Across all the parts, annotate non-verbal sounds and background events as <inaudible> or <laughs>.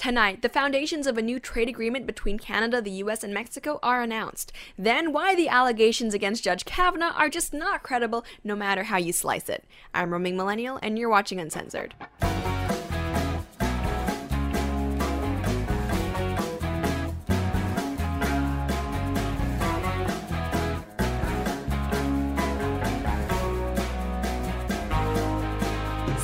Tonight, the foundations of a new trade agreement between Canada, the US, and Mexico are announced. Then, why the allegations against Judge Kavanaugh are just not credible no matter how you slice it. I'm Roaming Millennial, and you're watching Uncensored.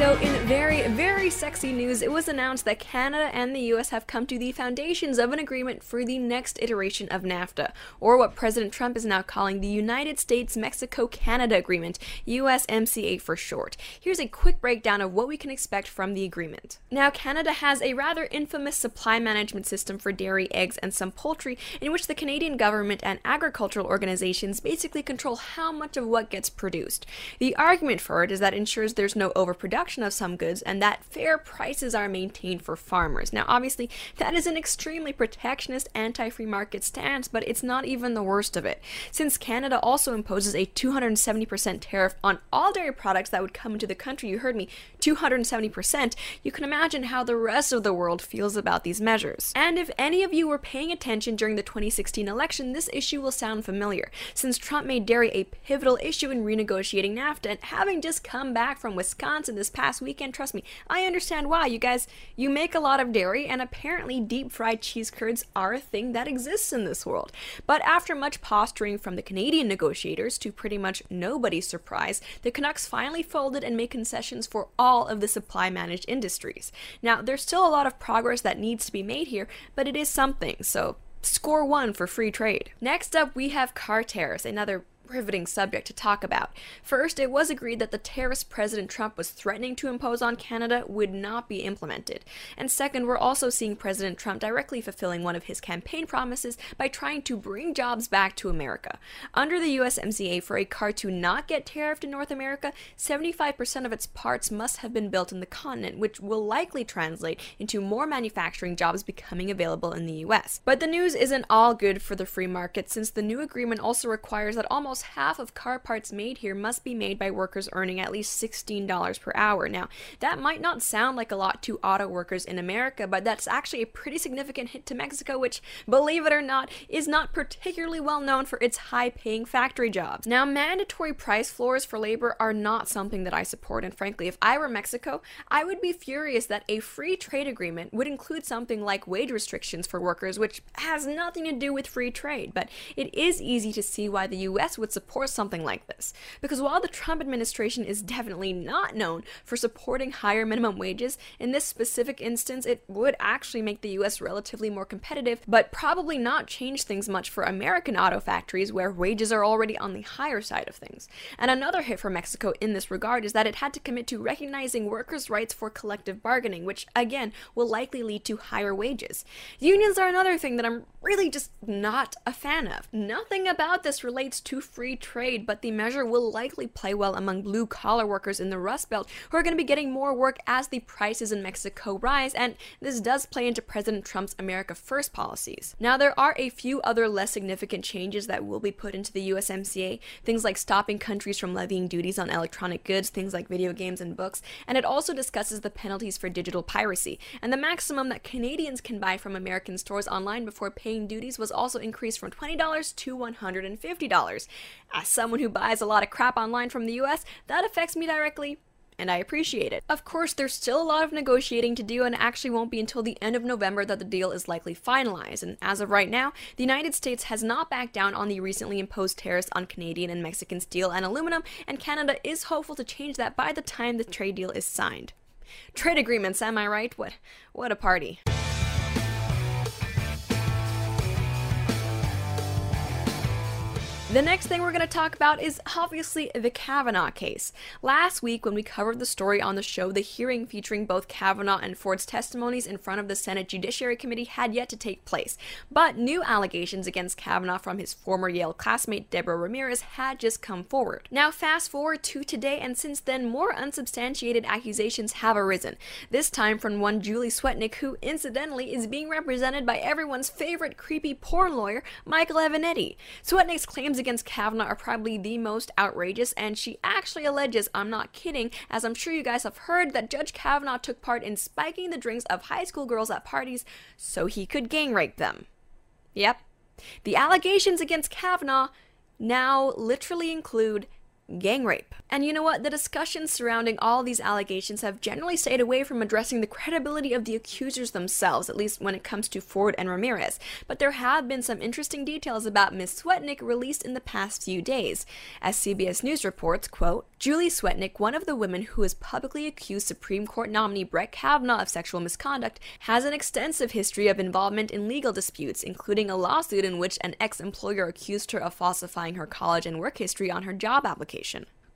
So, in very, very sexy news, it was announced that Canada and the US have come to the foundations of an agreement for the next iteration of NAFTA, or what President Trump is now calling the United States Mexico Canada Agreement, USMCA for short. Here's a quick breakdown of what we can expect from the agreement. Now, Canada has a rather infamous supply management system for dairy, eggs, and some poultry, in which the Canadian government and agricultural organizations basically control how much of what gets produced. The argument for it is that it ensures there's no overproduction production of some goods and that fair prices are maintained for farmers. Now, obviously, that is an extremely protectionist anti free market stance, but it's not even the worst of it. Since Canada also imposes a 270% tariff on all dairy products that would come into the country, you heard me, 270%, you can imagine how the rest of the world feels about these measures. And if any of you were paying attention during the 2016 election, this issue will sound familiar, since Trump made dairy a pivotal issue in renegotiating NAFTA, and having just come back from Wisconsin this past weekend. Trust me, I understand why. You guys, you make a lot of dairy, and apparently deep fried cheese curds are a thing that exists in this world. But after much posturing from the Canadian negotiators, to pretty much nobody's surprise, the Canucks finally folded and made concessions for all of the supply managed industries. Now, there's still a lot of progress that needs to be made here, but it is something, so score one for free trade. Next up, we have car tariffs, another riveting subject to talk about. First, it was agreed that the tariffs President Trump was threatening to impose on Canada would not be implemented. And second, we're also seeing President Trump directly fulfilling one of his campaign promises by trying to bring jobs back to America. Under the USMCA, for a car to not get tariffed in North America, 75% of its parts must have been built in the continent, which will likely translate into more manufacturing jobs becoming available in the US. But the news isn't all good for the free market since the new agreement also requires that almost almost half of car parts made here must be made by workers earning at least $16 per hour. Now, that might not sound like a lot to auto workers in America, but that's actually a pretty significant hit to Mexico, which, believe it or not, is not particularly well known for its high paying factory jobs. Now, mandatory price floors for labor are not something that I support, and frankly, if I were Mexico, I would be furious that a free trade agreement would include something like wage restrictions for workers, which has nothing to do with free trade. But it is easy to see why the US would would support something like this. Because while the Trump administration is definitely not known for supporting higher minimum wages, in this specific instance, it would actually make the US relatively more competitive, but probably not change things much for American auto factories where wages are already on the higher side of things. And another hit for Mexico in this regard is that it had to commit to recognizing workers' rights for collective bargaining, which again will likely lead to higher wages. Unions are another thing that I'm really just not a fan of. Nothing about this relates to free trade, but the measure will likely play well among blue collar workers in the Rust Belt who are going to be getting more work as the prices in Mexico rise, and this does play into President Trump's America First policies. Now, there are a few other less significant changes that will be put into the USMCA, things like stopping countries from levying duties on electronic goods, things like video games and books, and it also discusses the penalties for digital piracy, and the maximum that Canadians can buy from American stores online before paying duties was also increased from $20 to $150. As someone who buys a lot of crap online from the US, that affects me directly and I appreciate it. Of course, there's still a lot of negotiating to do, and actually won't be until the end of November that the deal is likely finalized. And as of right now, the United States has not backed down on the recently imposed tariffs on Canadian and Mexican steel and aluminum, and Canada is hopeful to change that by the time the trade deal is signed. Trade agreements, am I right? What what a party. The next thing we're going to talk about is obviously the Kavanaugh case. Last week, when we covered the story on the show, the hearing featuring both Kavanaugh and Ford's testimonies in front of the Senate Judiciary Committee had yet to take place. But new allegations against Kavanaugh from his former Yale classmate Deborah Ramirez had just come forward. Now, fast forward to today, and since then, more unsubstantiated accusations have arisen. This time from one Julie Swetnick, who incidentally is being represented by everyone's favorite creepy porn lawyer, Michael Avenatti. Swetnick's claims against Kavanaugh are probably the most outrageous, and she actually alleges, I'm not kidding, as I'm sure you guys have heard, that Judge Kavanaugh took part in spiking the drinks of high school girls at parties so he could gang rape them. Yep. The allegations against Kavanaugh now literally include gang rape. And you know what? The discussions surrounding all these allegations have generally stayed away from addressing the credibility of the accusers themselves, at least when it comes to Ford and Ramirez. But there have been some interesting details about Ms. Swetnick released in the past few days. As CBS News reports, quote, Julie Swetnick, one of the women who has publicly accused Supreme Court nominee Brett Kavanaugh of sexual misconduct, has an extensive history of involvement in legal disputes, including a lawsuit in which an ex-employer accused her of falsifying her college and work history on her job application.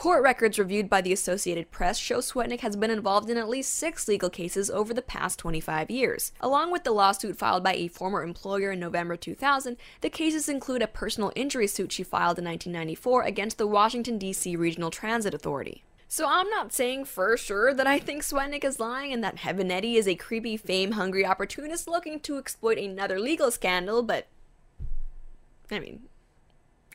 Court records reviewed by the Associated Press show Swetnick has been involved in at least six legal cases over the past 25 years. Along with the lawsuit filed by a former employer in November 2000, the cases include a personal injury suit she filed in 1994 against the Washington, D.C. Regional Transit Authority. So I'm not saying for sure that I think Swetnick is lying and that Avenatti is a creepy, fame-hungry opportunist looking to exploit another legal scandal, but I mean,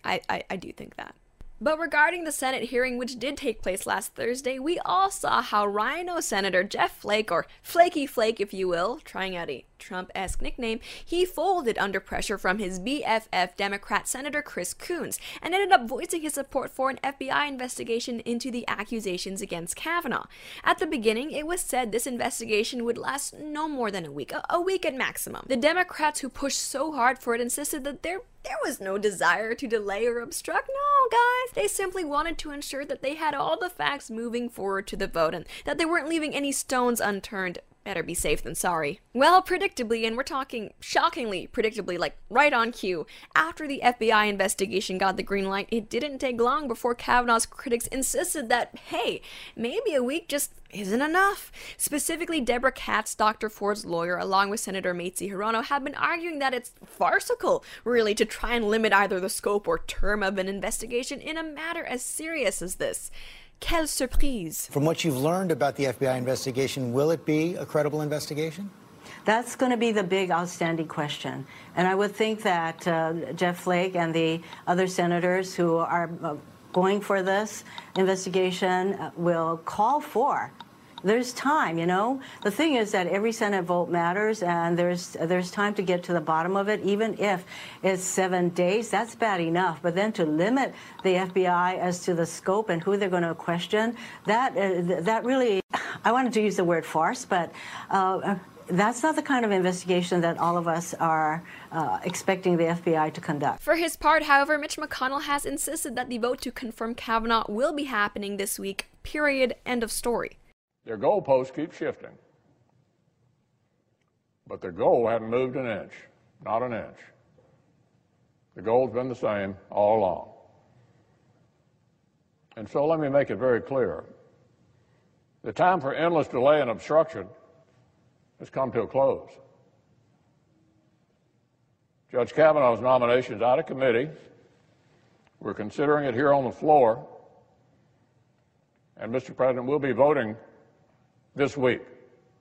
I, I, I do think that. But regarding the Senate hearing, which did take place last Thursday, we all saw how RINO Senator Jeff Flake, or Flaky Flake if you will, trying out a Trump esque nickname, he folded under pressure from his BFF Democrat Senator Chris Coons and ended up voicing his support for an FBI investigation into the accusations against Kavanaugh. At the beginning, it was said this investigation would last no more than a week, a, week at maximum. The Democrats who pushed so hard for it insisted that there there was no desire to delay or obstruct. No, guys. They simply wanted to ensure that they had all the facts moving forward to the vote and that they weren't leaving any stones unturned Better be safe than sorry. Well, predictably, and we're talking shockingly predictably, like right on cue, after the FBI investigation got the green light, it didn't take long before Kavanaugh's critics insisted that, hey, maybe a week just isn't enough. Specifically, Deborah Katz, Dr. Ford's lawyer, along with Senator Mazie Hirono, have been arguing that it's farcical, really, to try and limit either the scope or term of an investigation in a matter as serious as this. Quelle surprise! From what you've learned about the FBI investigation, will it be a credible investigation? That's going to be the big outstanding question. And I would think that uh, Jeff Flake and the other senators who are uh, going for this investigation uh, will call for there's time, you know. The thing is that every Senate vote matters, and there's there's time to get to the bottom of it. Even if it's seven days, that's bad enough. But then to limit the FBI as to the scope and who they're going to question, that uh, that really, I wanted to use the word farce, but. Uh, that's not the kind of investigation that all of us are uh, expecting the FBI to conduct. For his part, however, Mitch McConnell has insisted that the vote to confirm Kavanaugh will be happening this week, period, end of story. Their goalposts keep shifting. But their goal hadn't moved an inch, not an inch. The goal's been the same all along. And so let me make it very clear. The time for endless delay and obstruction has come to a close. Judge Kavanaugh's nomination is out of committee. We're considering it here on the floor. And, Mr. President, we'll be voting this week.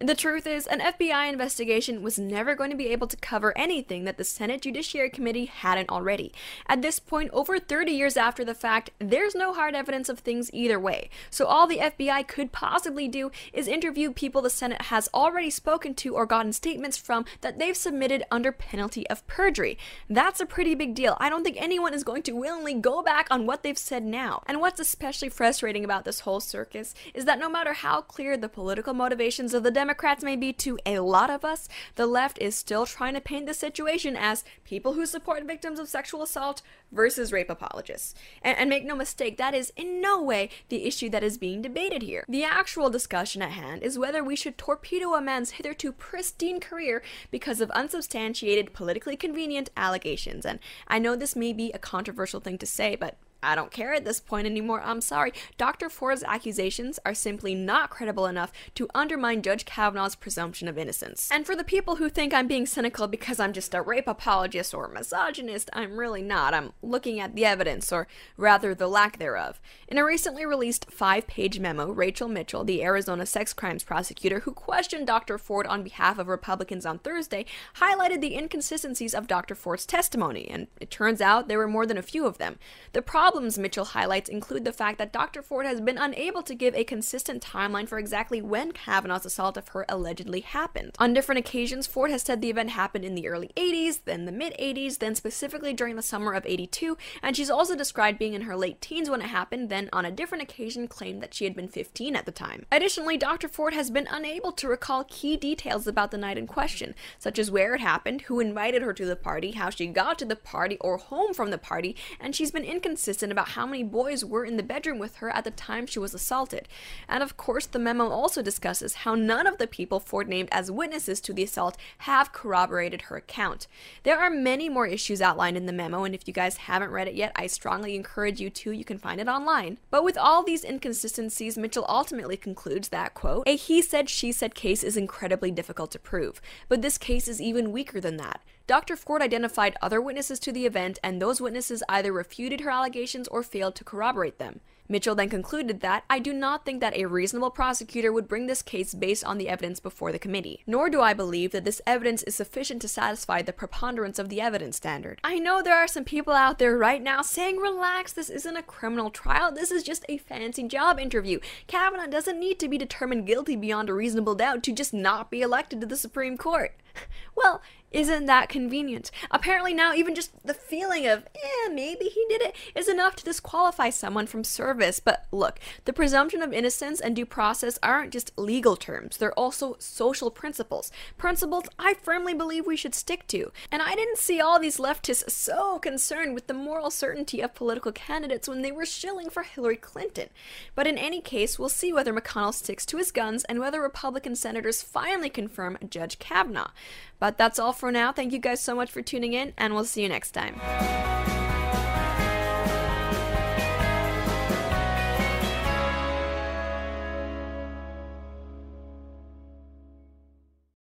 The truth is, an FBI investigation was never going to be able to cover anything that the Senate Judiciary Committee hadn't already. At this point, over 30 years after the fact, there's no hard evidence of things either way. So all the FBI could possibly do is interview people the Senate has already spoken to or gotten statements from that they've submitted under penalty of perjury. That's a pretty big deal. I don't think anyone is going to willingly go back on what they've said now. And what's especially frustrating about this whole circus is that no matter how clear the political motivations of the Democrats Democrats may be to a lot of us, the left is still trying to paint the situation as people who support victims of sexual assault versus rape apologists. And, and, make no mistake, that is in no way the issue that is being debated here. The actual discussion at hand is whether we should torpedo a man's hitherto pristine career because of unsubstantiated, politically convenient allegations. And I know this may be a controversial thing to say, but I don't care at this point anymore. I'm sorry. Dr. Ford's accusations are simply not credible enough to undermine Judge Kavanaugh's presumption of innocence. And for the people who think I'm being cynical because I'm just a rape apologist or misogynist, I'm really not. I'm looking at the evidence, or rather the lack thereof. In a recently released five page memo, Rachel Mitchell, the Arizona sex crimes prosecutor who questioned Dr. Ford on behalf of Republicans on Thursday, highlighted the inconsistencies of Dr. Ford's testimony, and it turns out there were more than a few of them. The problems Mitchell highlights include the fact that Dr. Ford has been unable to give a consistent timeline for exactly when Kavanaugh's assault of her allegedly happened. On different occasions, Ford has said the event happened in the early 80s, then the mid 80s, then specifically during the summer of 82, and she's also described being in her late teens when it happened, then on a different occasion claimed that she had been 15 at the time. Additionally, Dr. Ford has been unable to recall key details about the night in question, such as where it happened, who invited her to the party, how she got to the party or home from the party, and she's been inconsistent about how many boys were in the bedroom with her at the time she was assaulted. And of course, the memo also discusses how none of the people Ford named as witnesses to the assault have corroborated her account. There are many more issues outlined in the memo, and if you guys haven't read it yet, I strongly encourage you to. You can find it online. But with all these inconsistencies, Mitchell ultimately concludes that, quote, a he said, she said case is incredibly difficult to prove, but this case is even weaker than that. Dr. Ford identified other witnesses to the event, and those witnesses either refuted her allegations or failed to corroborate them. Mitchell then concluded that I do not think that a reasonable prosecutor would bring this case based on the evidence before the committee, nor do I believe that this evidence is sufficient to satisfy the preponderance of the evidence standard. I know there are some people out there right now saying, relax, this isn't a criminal trial, this is just a fancy job interview. Kavanaugh doesn't need to be determined guilty beyond a reasonable doubt to just not be elected to the Supreme Court. <laughs> Well, isn't that convenient? Apparently, now even just the feeling of, eh, maybe he did it is enough to disqualify someone from service. But look, the presumption of innocence and due process aren't just legal terms, they're also social principles. Principles I firmly believe we should stick to. And I didn't see all these leftists so concerned with the moral certainty of political candidates when they were shilling for Hillary Clinton. But in any case, we'll see whether McConnell sticks to his guns and whether Republican senators finally confirm Judge Kavanaugh. But that's all for now. Thank you guys so much for tuning in, and we'll see you next time.